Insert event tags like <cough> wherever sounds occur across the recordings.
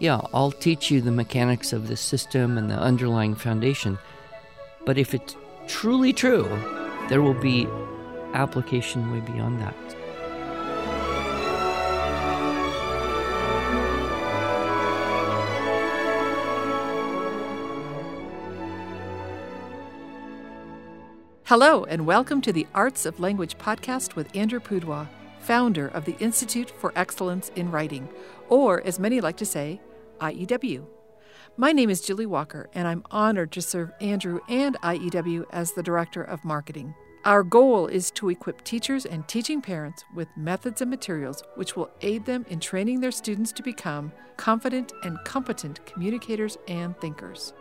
yeah, I'll teach you the mechanics of the system and the underlying foundation. But if it's truly true, there will be application way beyond that. Hello, and welcome to the Arts of Language podcast with Andrew Pudewa, founder of the Institute for Excellence in Writing, or as many like to say, IEW. My name is Julie Walker, and I'm honored to serve Andrew and IEW as the Director of Marketing. Our goal is to equip teachers and teaching parents with methods and materials which will aid them in training their students to become confident and competent communicators and thinkers.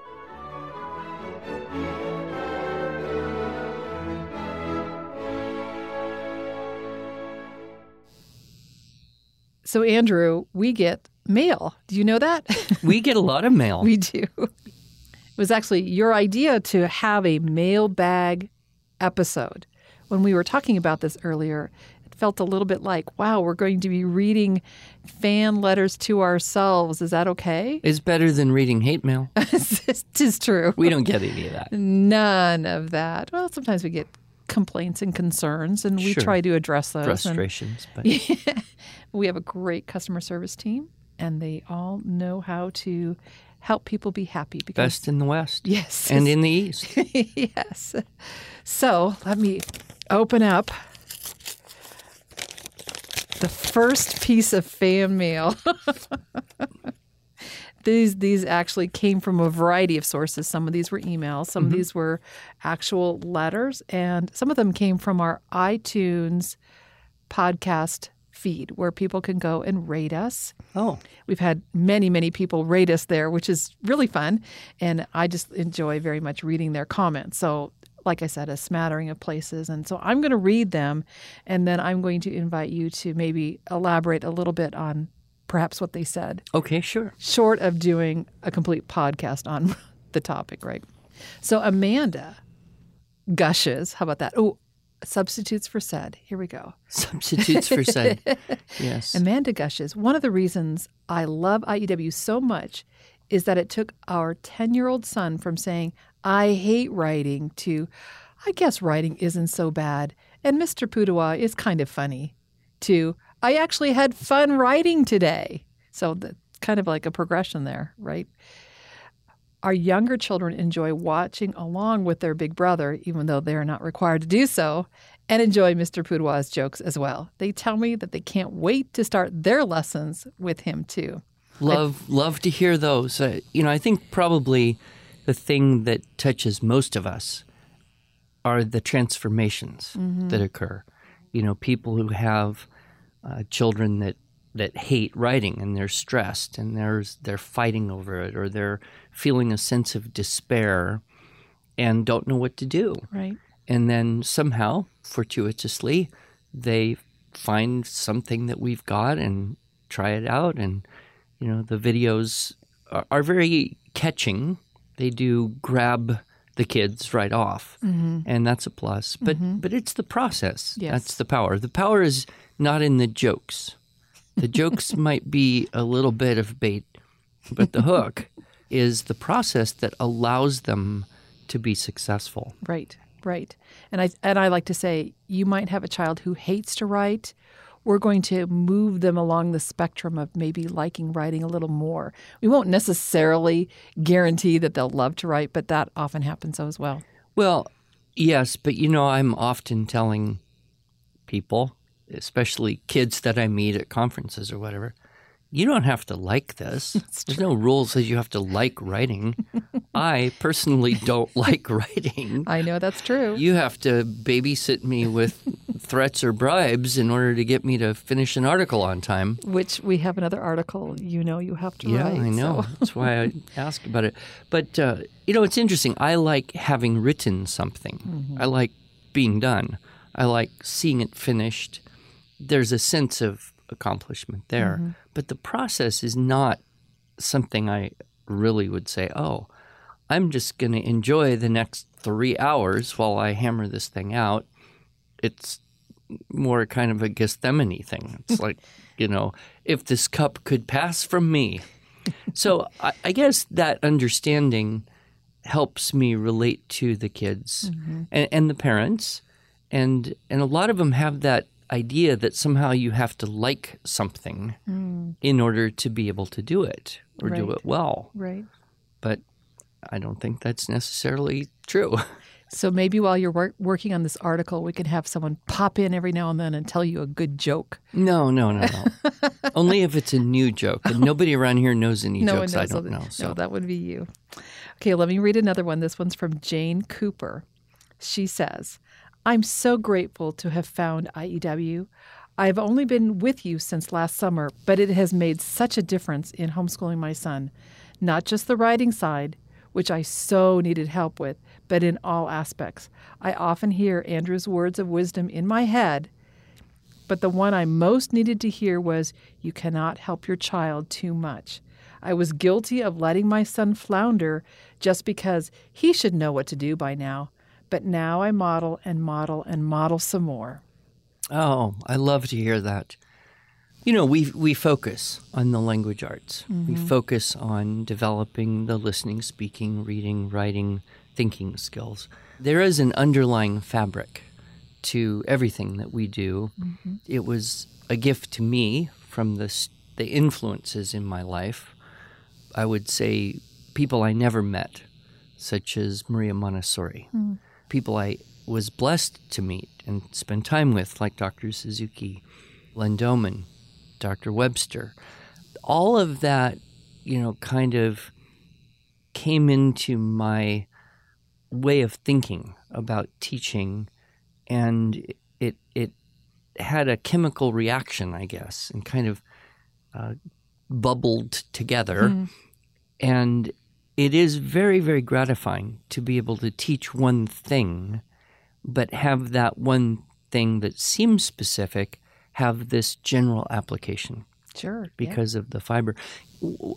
So, Andrew, we get mail. Do you know that? <laughs> We get a lot of mail. we do. It was actually your idea to have a mailbag episode. When we were talking about this earlier, it felt a little bit like, wow, we're going to be reading fan letters to ourselves. Is that okay? It's better than reading hate mail. <laughs> it is true. We don't get any of that. None of that. Well, sometimes we get complaints and concerns, and we Sure. try to address those. and- Frustrations. But <laughs> we have a great customer service team, and they all know how to help people be happy. Because best in the West. yes, And in the East. <laughs> yes. So let me open up the first piece of fan mail. <laughs> these these actually came from a variety of sources. Some of these were emails, some of mm-hmm. these were actual letters, and some of them came from our iTunes podcast feed where people can go and rate us. Oh, We've had many, many people rate us there, which is really fun. And I just enjoy very much reading their comments. So, like I said, a smattering of places. And so I'm going to read them and then I'm going to invite you to maybe elaborate a little bit on perhaps what they said, okay, sure. short of doing a complete podcast on <laughs> the topic, right? So, Amanda gushes. How about that? Oh, substitutes for said. Here we go. <laughs> Substitutes for said. <laughs> Yes. Amanda gushes, one of the reasons I love IEW so much is that it took our 10 year old son from saying, I hate writing, to, I guess writing isn't so bad, and Mr. Pudewa is kind of funny, to, I actually had fun writing today. So that's kind of like a progression there, right? Our younger children enjoy watching along with their big brother, even though they are not required to do so, and enjoy Mr. Pudewa's jokes as well. They tell me that they can't wait to start their lessons with him too. Love, love to hear those. Uh, you know, I think probably the thing that touches most of us are the transformations that occur. You know, people who have uh, children that that hate writing and they're stressed and there's they're fighting over it or they're feeling a sense of despair and don't know what to do. Right. and then somehow, fortuitously, they find something that we've got and try it out. And you know, the videos are, are very catching. They do grab the kids right off, mm-hmm. and that's a plus. But mm-hmm. but it's the process. Yes. That's the power. The power is not in the jokes. The jokes <laughs> might be a little bit of bait, but the hook is the process that allows them to be successful. Right, right. And I and I like to say you might have a child who hates to write. We're going to move them along the spectrum of maybe liking writing a little more. We won't necessarily guarantee that they'll love to write, but that often happens so as well. Well, yes, but you know, I'm often telling people, especially kids that I meet at conferences or whatever, you don't have to like this. <laughs> There's no rule that says you have to like writing. <laughs> I personally don't <laughs> like writing. I know that's true. You have to babysit me with threats or bribes in order to get me to finish an article on time. Which we have another article. You know, you have to Yeah, write. I know. so- That's why I ask about it. But uh, you know, it's interesting. I like having written something. I like being done. I like seeing it finished. There's a sense of accomplishment there. Mm-hmm. But the process is not something I really would say, "Oh, I'm just going to enjoy the next 3 hours while I hammer this thing out." It's more kind of a Gethsemane thing. It's <laughs> like, you know, if this cup could pass from me, so I, I guess that understanding helps me relate to the kids mm-hmm. and, and the parents, and and a lot of them have that idea that somehow you have to like something mm. in order to be able to do it or do it well. Right. But I don't think that's necessarily true. <laughs> So maybe while you're work- working on this article, we can have someone pop in every now and then and tell you a good joke. No, no, no, no. <laughs> Only if it's a new joke, and nobody around here knows any No jokes one I don't know. So No, that would be you. Okay, let me read another one. This one's from Jane Cooper. She says, I'm so grateful to have found IEW. I've only been with you since last summer, but it has made such a difference in homeschooling my son. Not just the writing side, which I so needed help with, but in all aspects. I often hear Andrew's words of wisdom in my head, but the one I most needed to hear was, You cannot help your child too much. I was guilty of letting my son flounder just because he should know what to do by now. But now I model and model and model some more. Oh, I love to hear that. You know, we we focus on the language arts. We mm-hmm. focus on developing the listening, speaking, reading, writing, thinking skills. There is an underlying fabric to everything that we do. Mm-hmm. It was a gift to me from the the influences in my life. I would say people I never met, such as Maria Montessori, mm. People I was blessed to meet and spend time with, like Dr. Suzuki, Glenn Doman, Dr. Webster. All of that, you know, kind of came into my way of thinking about teaching, and it it had a chemical reaction, I guess, and kind of uh, bubbled together. And it is very, very gratifying to be able to teach one thing, but have that one thing that seems specific have this general application Sure. because of the fiber.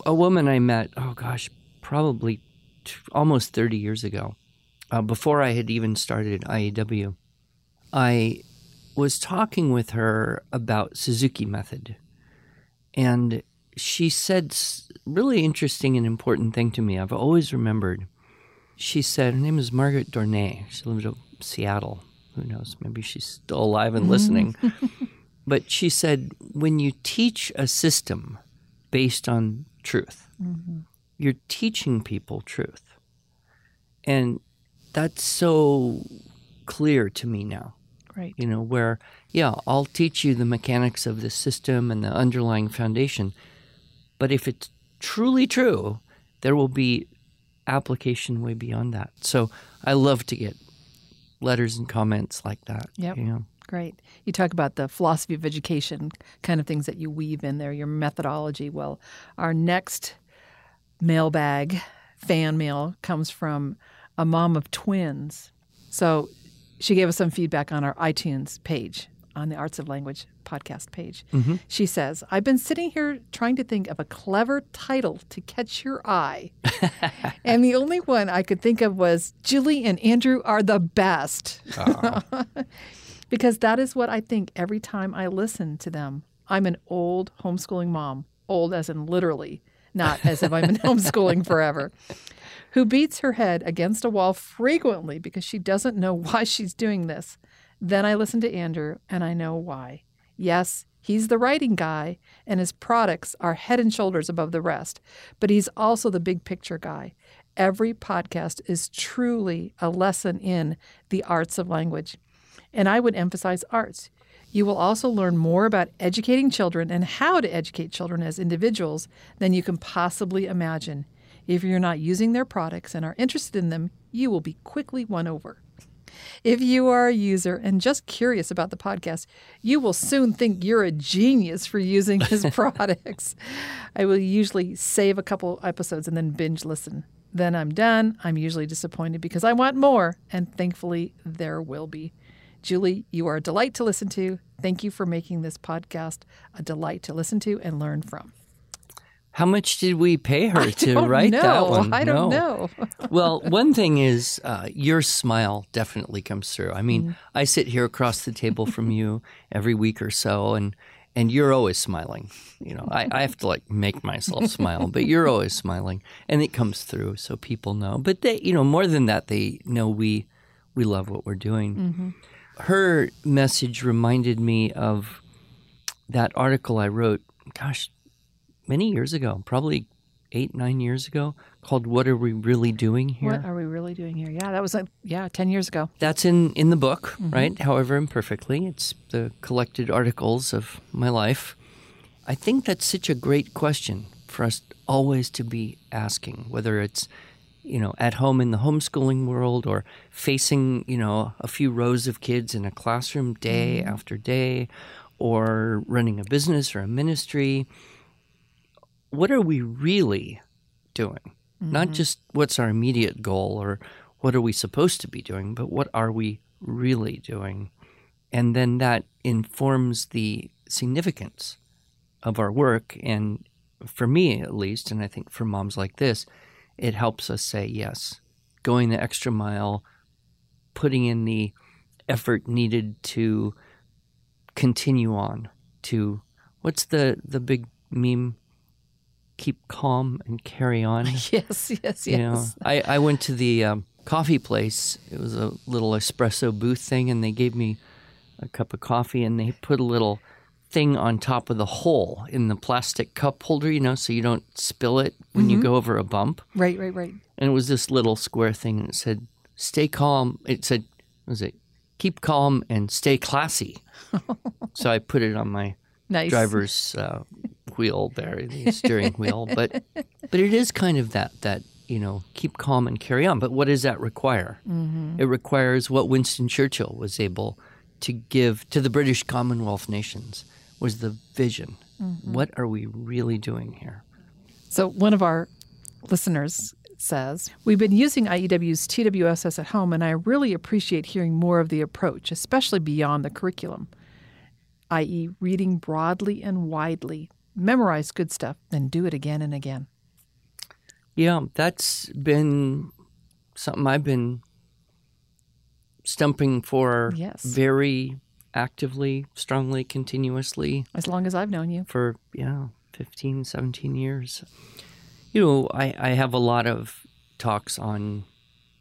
A woman I met, oh gosh, probably t- almost 30 years ago, uh, before I had even started IEW, I was talking with her about Suzuki method. And she said really interesting and important thing to me. I've always remembered. She said her name is Margaret Dornay. She lived in Seattle. Who knows? Maybe she's still alive and mm. listening. <laughs> but she said when you teach a system based on truth, mm-hmm. you're teaching people truth. And that's so clear to me now Right. you know, where, yeah, I'll teach you the mechanics of the system and the underlying foundation. But if it's truly true, there will be application way beyond that. So I love to get letters and comments like that. Yeah. You know? Great. You talk about the philosophy of education kind of things that you weave in there, your methodology. Well, our next mailbag fan mail comes from a mom of twins. So she gave us some feedback on our iTunes page, on the Arts of Language podcast page. Mm-hmm. She says, I've been sitting here trying to think of a clever title to catch your eye. <laughs> and the only one I could think of was Julie and Andrew are the best uh-huh. <laughs> because that is what I think every time I listen to them. I'm an old homeschooling mom, old as in literally, not as if I've been <laughs> homeschooling forever, who beats her head against a wall frequently because she doesn't know why she's doing this. Then I listen to Andrew and I know why. Yes, he's the writing guy and his products are head and shoulders above the rest, but he's also the big picture guy. Every podcast is truly a lesson in the arts of language. And I would emphasize arts. You will also learn more about educating children and how to educate children as individuals than you can possibly imagine. If you're not using their products and are interested in them, you will be quickly won over. If you are a user and just curious about the podcast, you will soon think you're a genius for using his <laughs> products. I will usually save a couple episodes and then binge listen. Then I'm done. I'm usually disappointed because I want more, and thankfully, there will be. Julie, you are a delight to listen to. Thank you for making this podcast a delight to listen to and learn from. How much did we pay her to write know. that one? I don't No. know. well, one thing is uh, your smile definitely comes through. I mean, Mm-hmm. I sit here across the table from you every week or so, and and you're always smiling. You know, I, I have to like make myself smile, but you're always smiling, and it comes through, so people know. But they, you know, more than that, they know we we love what we're doing. Her message reminded me of that article I wrote. Gosh, many years ago, probably eight nine years ago, called "What Are We Really Doing Here." What are we really doing here? Yeah, that was like yeah, ten years ago. That's in in the book, mm-hmm. right? However imperfectly, it's the collected articles of my life. I think that's such a great question for us always to be asking, whether it's you know at home in the homeschooling world or facing you know a few rows of kids in a classroom day mm-hmm. after day, or running a business or a ministry. What are we really doing? Not mm-hmm. just what's our immediate goal or what are we supposed to be doing, but what are we really doing? And then that informs the significance of our work. And for me, at least, and I think for moms like this, it helps us say yes, going the extra mile, putting in the effort needed to continue on to what's the the big meme keep calm and carry on Yes, <laughs> yes, yes. you know, I, I went to the um, coffee place. It was a little espresso booth thing, and they gave me a cup of coffee, and they put a little thing on top of the hole in the plastic cup holder, you know, so you don't spill it when you go over a bump. Right, right, right. And it was this little square thing, and it said, "Stay calm." It said, what "Was it keep calm and stay classy?" <laughs> so I put it on my Nice. driver's uh, wheel there, the steering wheel. But <laughs> but it is kind of that that you know keep calm and carry on. But what does that require? Mm-hmm. It requires what Winston Churchill was able to give to the British Commonwealth nations was the vision. Mm-hmm. What are we really doing here? So one of our listeners says, We've been using IEW's TWSS at home, and I really appreciate hearing more of the approach, especially beyond the curriculum, i.e., reading broadly and widely. Memorize good stuff, then do it again and again. Yeah, that's been something I've been stumping for Yes. very actively, strongly, continuously As long as I've known you. for, yeah, 15, 17 years. You know, I, I have a lot of talks on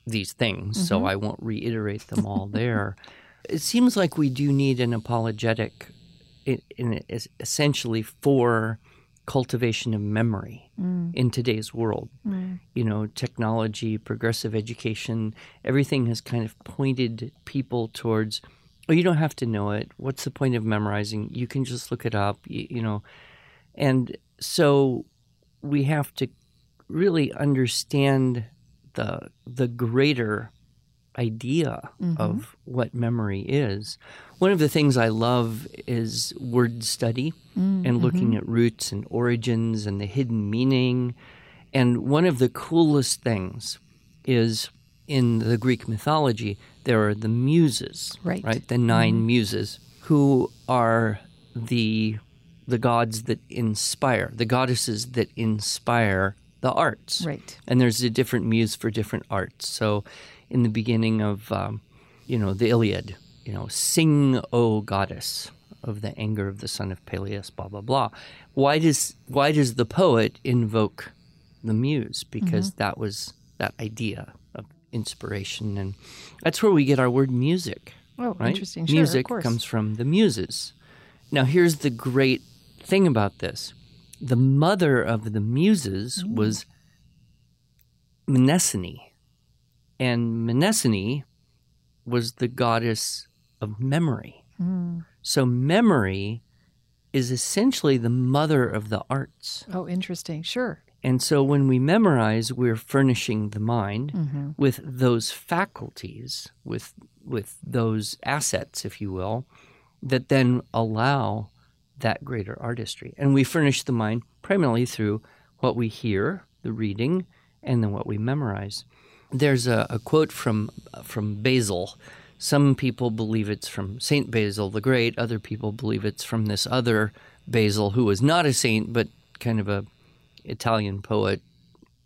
these things, so mm-hmm. I won't reiterate them all there. <laughs> It seems like we do need an apologetic, in, in es- essentially for cultivation of memory mm. in today's world. Mm. You know, technology, progressive education, everything has kind of pointed people towards. Oh, you don't have to know it. What's the point of memorizing? You can just look it up. You, you know, and so we have to really understand the the greater idea mm-hmm. of what memory is. One of the things I love is word study mm, and looking mm-hmm. at roots and origins and the hidden meaning. And one of the coolest things is in the Greek mythology, there are the muses, Right. Right, the 9 mm-hmm. muses who are the the gods that inspire, the goddesses that inspire the arts. Right. And there's a different muse for different arts. So, in the beginning of, um, you know, the Iliad, you know, sing, O goddess of the anger of the son of Peleus, blah blah blah. Why does why does the poet invoke the muse? Because that was that idea of inspiration, and that's where we get our word music. Oh, Right? interesting. Sure, Music of course. comes from the muses. Now, here's the great thing about this: the mother of the muses Mm. was Mnemosyne, and Mnemosyne was the goddess of memory. Mm. So, memory is essentially the mother of the arts. Oh, interesting. Sure. And so when we memorize, we're furnishing the mind Mm-hmm. with those faculties, with with those assets, if you will, that then allow that greater artistry. And we furnish the mind primarily through what we hear, the reading, and then what we memorize. There's a, a quote from from Basil. Some people believe it's from Saint Basil the Great. Other people believe it's from this other Basil, who was not a saint but kind of a Italian poet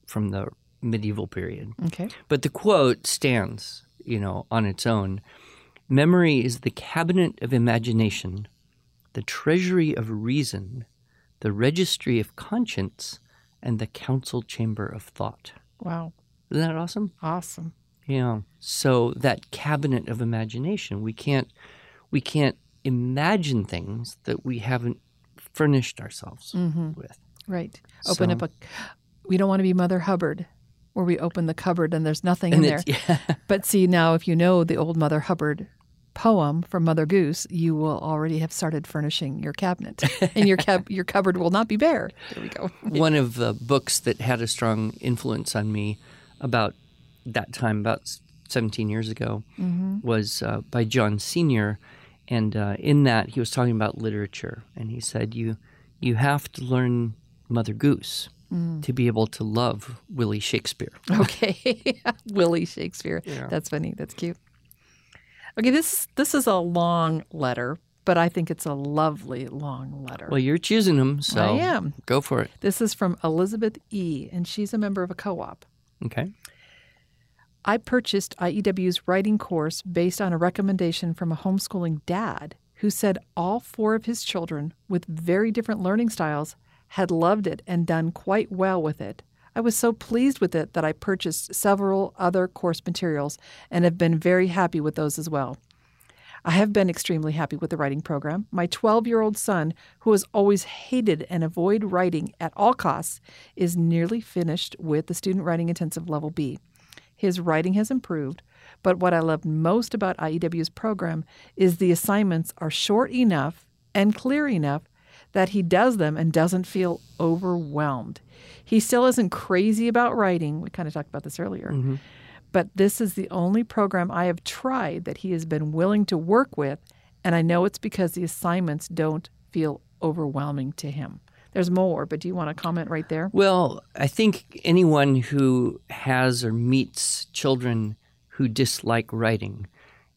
from the medieval period. Okay. But the quote stands, you know, on its own. Memory is the cabinet of imagination the treasury of reason, the registry of conscience, and the council chamber of thought. Wow. Isn't that awesome? Awesome. Yeah. So that cabinet of imagination, we can't we can't imagine things that we haven't furnished ourselves mm-hmm. with. Right. Open So- up a. We don't want to be Mother Hubbard, where we open the cupboard and there's nothing And in there. <laughs> yeah, But see, now if you know the old Mother Hubbard poem from Mother Goose, you will already have started furnishing your cabinet, <laughs> and your cab- your cupboard will not be bare. There we go. one of the books that had a strong influence on me about that time, about 17 years ago, was uh, by John Senior, and uh, in that he was talking about literature, and he said you you have to learn Mother Goose to be able to love Willie Shakespeare. <laughs> Okay, <laughs> Willie Shakespeare. That's funny. That's cute. Okay, this this is a long letter, but I think it's a lovely long letter. Well, you're choosing them, so I am. go for it. This is from Elizabeth E., and she's a member of a co-op. Okay. I purchased IEW's writing course based on a recommendation from a homeschooling dad who said all four of his children with very different learning styles had loved it and done quite well with it. I was so pleased with it that I purchased several other course materials and have been very happy with those as well. I have been extremely happy with the writing program. My 12 year old son, who has always hated and avoid writing at all costs, is nearly finished with the Student Writing Intensive Level B. His writing has improved, but what I love most about IEW's program is the assignments are short enough and clear enough that he does them and doesn't feel overwhelmed. He still isn't crazy about writing. We kind of talked about this earlier. Mm-hmm. But this is the only program I have tried that he has been willing to work with, and I know it's because the assignments don't feel overwhelming to him. There's more, but do you want to comment right there? Well, I think anyone who has or meets children who dislike writing,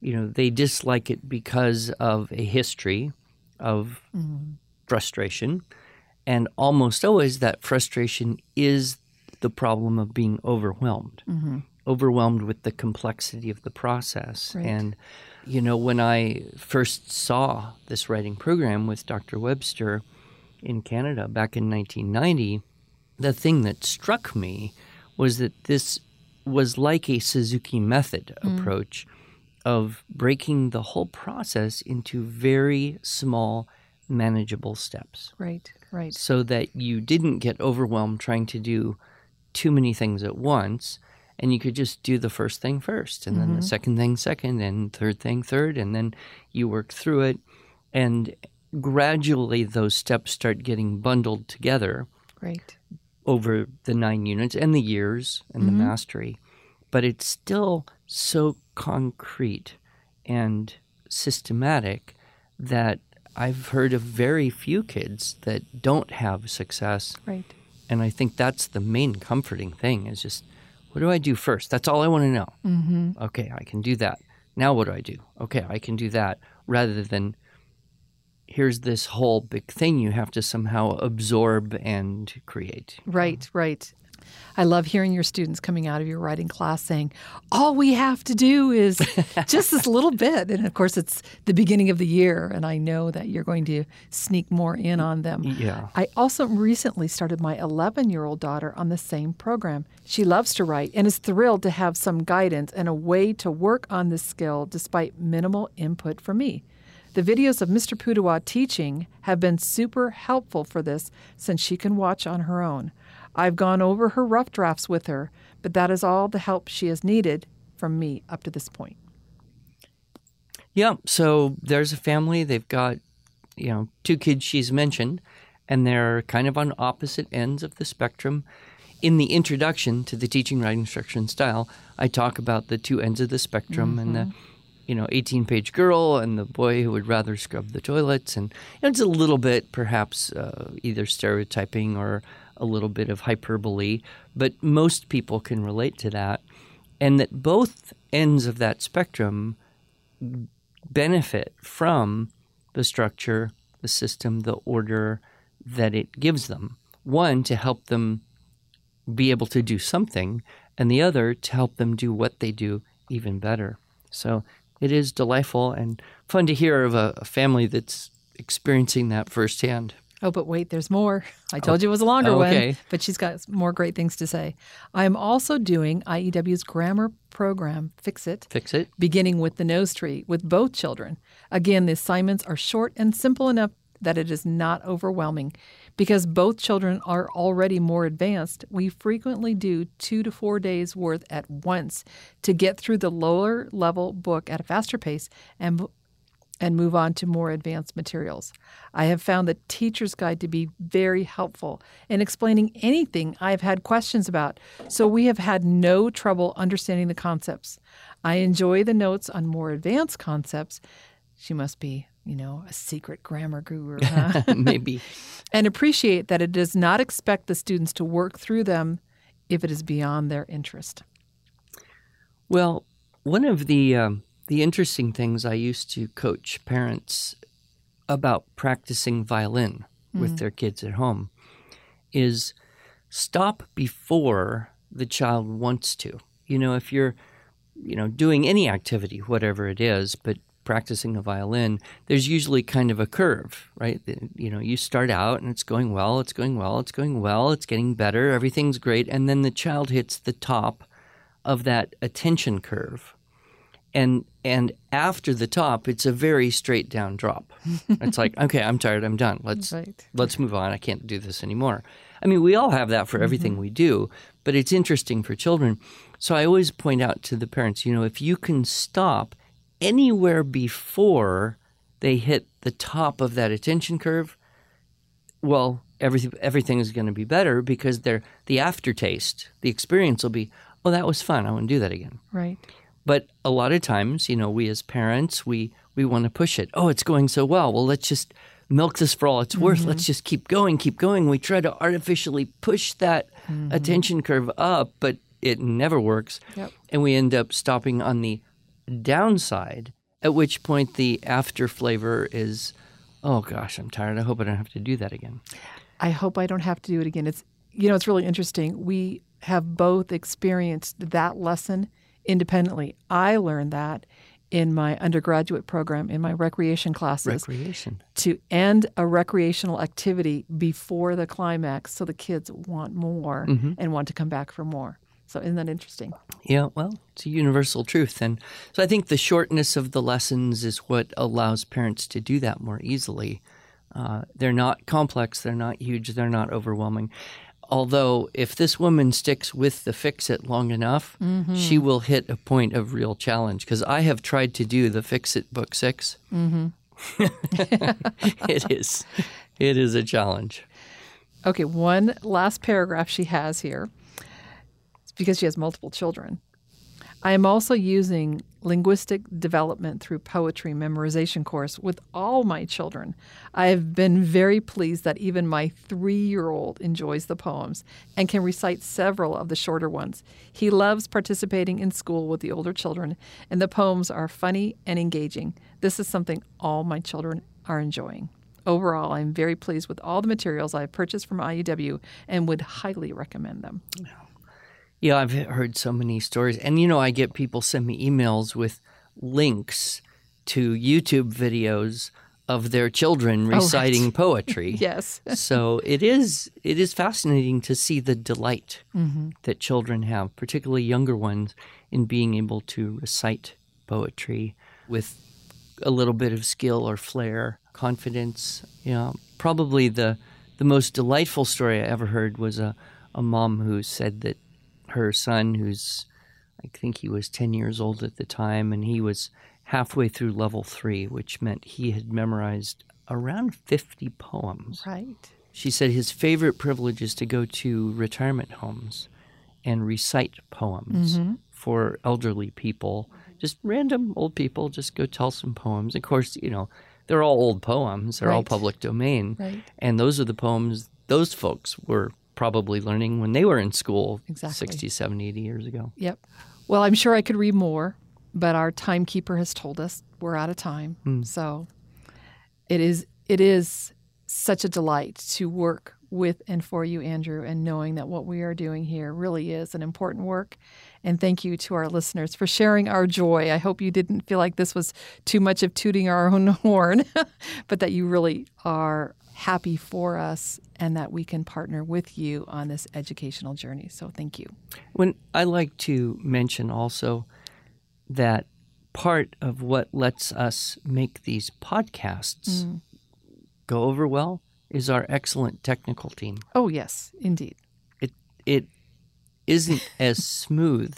you know, they dislike it because of a history of mm-hmm. frustration. And almost always that frustration is the problem of being overwhelmed, mm-hmm. Overwhelmed with the complexity of the process. Right. And, you know, when I first saw this writing program with Dr. Webster in Canada back in 1990, the thing that struck me was that this was like a Suzuki method mm. approach of breaking the whole process into very small, manageable steps Right, right. so that you didn't get overwhelmed trying to do too many things at once and you could just do the first thing first and then the mm-hmm. second thing second and third thing third and then you work through it. And gradually those steps start getting bundled together Right. over the nine units and the years and the mm-hmm. mastery. But it's still so concrete and systematic that I've heard of very few kids that don't have success. Right. and I think that's the main comforting thing is just, what do I do first? That's all I want to know. Mm-hmm. Okay, I can do that. Now what do I do? Okay, I can do that. Rather than, here's this whole big thing you have to somehow absorb and create. Right, right. I love hearing your students coming out of your writing class saying, all we have to do is <laughs> just this little bit. And of course, it's the beginning of the year, and I know that you're going to sneak more in on them. Yeah. I also recently started my 11 year old daughter on the same program. She loves to write and is thrilled to have some guidance and a way to work on this skill despite minimal input from me. The videos of Mr. Pudewa teaching have been super helpful for this since she can watch on her own. I've gone over her rough drafts with her, but that is all the help she has needed from me up to this point. Yeah. So there's a family. They've got, you know, two kids she's mentioned, and they're kind of on opposite ends of the spectrum. In the introduction to the teaching writing instruction style, I talk about the two ends of the spectrum and the, you know, 18 page girl and the boy who would rather scrub the toilets. And you know, it's a little bit perhaps uh, either stereotyping or a little bit of hyperbole, but most people can relate to that. And that both ends of that spectrum benefit from the structure, the system, the order that it gives them. One, to help them be able to do something, and the other, to help them do what they do even better. So it is delightful and fun to hear of a, a family that's experiencing that firsthand. Oh, but wait, there's more. <laughs> I told oh. you it was a longer oh, okay. one, but she's got more great things to say. I am also doing IEW's grammar program, Fix It, Fix it. beginning with the nose tree with both children. Again, the assignments are short and simple enough that it is not overwhelming. Because both children are already more advanced, we frequently do two to four days worth at once to get through the lower level book at a faster pace and and move on to more advanced materials. I have found the teacher's guide to be very helpful in explaining anything I've had questions about, so we have had no trouble understanding the concepts. I enjoy the notes on more advanced concepts. She must be, you know, a secret grammar guru, <laughs> huh? Maybe. <laughs> and appreciate that it does not expect the students to work through them if it is beyond their interest. Well, one of the um, the interesting things I used to coach parents about practicing violin with mm. their kids at home is stop before the child wants to. You know, if you're, you know, doing any activity, whatever it is, but practicing a violin, there's usually kind of a curve, right? You know, you start out and it's going well, it's going well, it's going well, it's getting better, everything's great, and then the child hits the top of that attention curve and and after the top it's a very straight down drop. <laughs> It's like okay i'm tired i'm done. Let's Right. let's move on. I can't do this anymore. I mean we all have that for everything mm-hmm. we do but it's interesting for children. So i always point out to the parents you know if you can stop anywhere before they hit the top of that attention curve well everything everything is going to be better because they're the aftertaste the experience will be oh that was fun. I want to do that again. Right. But a lot of times, you know, we as parents, we we want to push it. Oh, it's going so well. Well, let's just milk this for all it's worth. Let's mm-hmm. just keep going, keep going. We try to artificially push that mm-hmm. attention curve up, but it never works. Yep. And we end up stopping on the downside, at which point the after flavor is, oh gosh, I'm tired. I hope I don't have to do that again. I hope I don't have to do it again. It's you know, it's really interesting. We have both experienced that lesson independently. I learned that in my undergraduate program in my recreation classes Recreation. to end a recreational activity before the climax so the kids want more and want to come back for more. So isn't that interesting? Yeah, well, it's a universal truth. And so I think the shortness of the lessons is what allows parents to do that more easily. Uh, they're not complex, they're not huge, they're not overwhelming. Although, if this woman sticks with the fix it long enough, mm-hmm. she will hit a point of real challenge. Because I have tried to do the fix it book 6 mm-hmm. <laughs> it is, it is a challenge. Okay, one last paragraph she has here. It's because she has multiple children. I am also using linguistic development through poetry memorization course with all my children. I have been very pleased that even my three year old enjoys the poems and can recite several of the shorter ones. He loves participating in school with the older children, and the poems are funny and engaging. This is something all my children are enjoying. Overall, I'm very pleased with all the materials I have purchased from IEW and would highly recommend them. Yeah, I've heard so many stories. And, you know, I get people send me emails with links to YouTube videos of their children oh, right. reciting <laughs> poetry. Yes. so it is it is fascinating to see the delight mm-hmm. that children have, particularly younger ones, in being able to recite poetry with a little bit of skill or flair, confidence. Yeah, probably the the most delightful story I ever heard was a, a mom who said that her son, who's I think he was ten years old at the time, and he was halfway through level three, which meant he had memorized around fifty poems. Right. She said his favorite privilege is to go to retirement homes and recite poems mm-hmm. for elderly people, just random old people, just go tell some poems. Of course, you know, they're all old poems, they're all public domain. Right. And those are the poems those folks were probably learning when they were in school Exactly. 60, 70, 80 years ago. Yep. Well, I'm sure I could read more, but our timekeeper has told us we're out of time. Hmm. So it is it is such a delight to work with and for you, Andrew, and knowing that what we are doing here really is an important work. And thank you to our listeners for sharing our joy. I hope you didn't feel like this was too much of tooting our own <laughs> horn, <laughs> but that you really are happy for us and that we can partner with you on this educational journey. So thank you. When I like to mention also that part of what lets us make these podcasts mm. go over well is our excellent technical team. Oh yes, indeed. It it isn't as smooth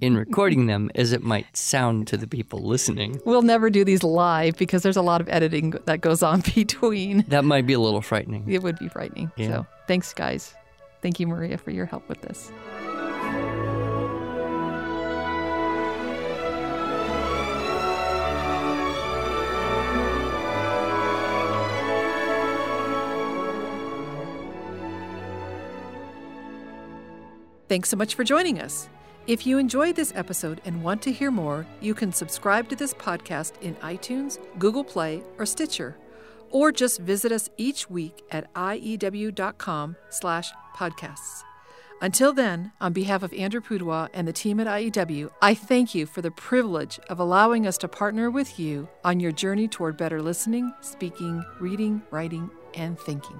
in recording them as it might sound to the people listening. We'll never do these live because there's a lot of editing that goes on <laughs> between. That might be a little frightening. It would be frightening. Yeah. So, thanks guys. Thank you Maria for your help with this. Thanks so much for joining us. If you enjoyed this episode and want to hear more, you can subscribe to this podcast in iTunes, Google Play, or Stitcher, or just visit us each week at iew.com/podcasts. Until then, on behalf of Andrew Pudewa and the team at IEW, I thank you for the privilege of allowing us to partner with you on your journey toward better listening, speaking, reading, writing, and thinking.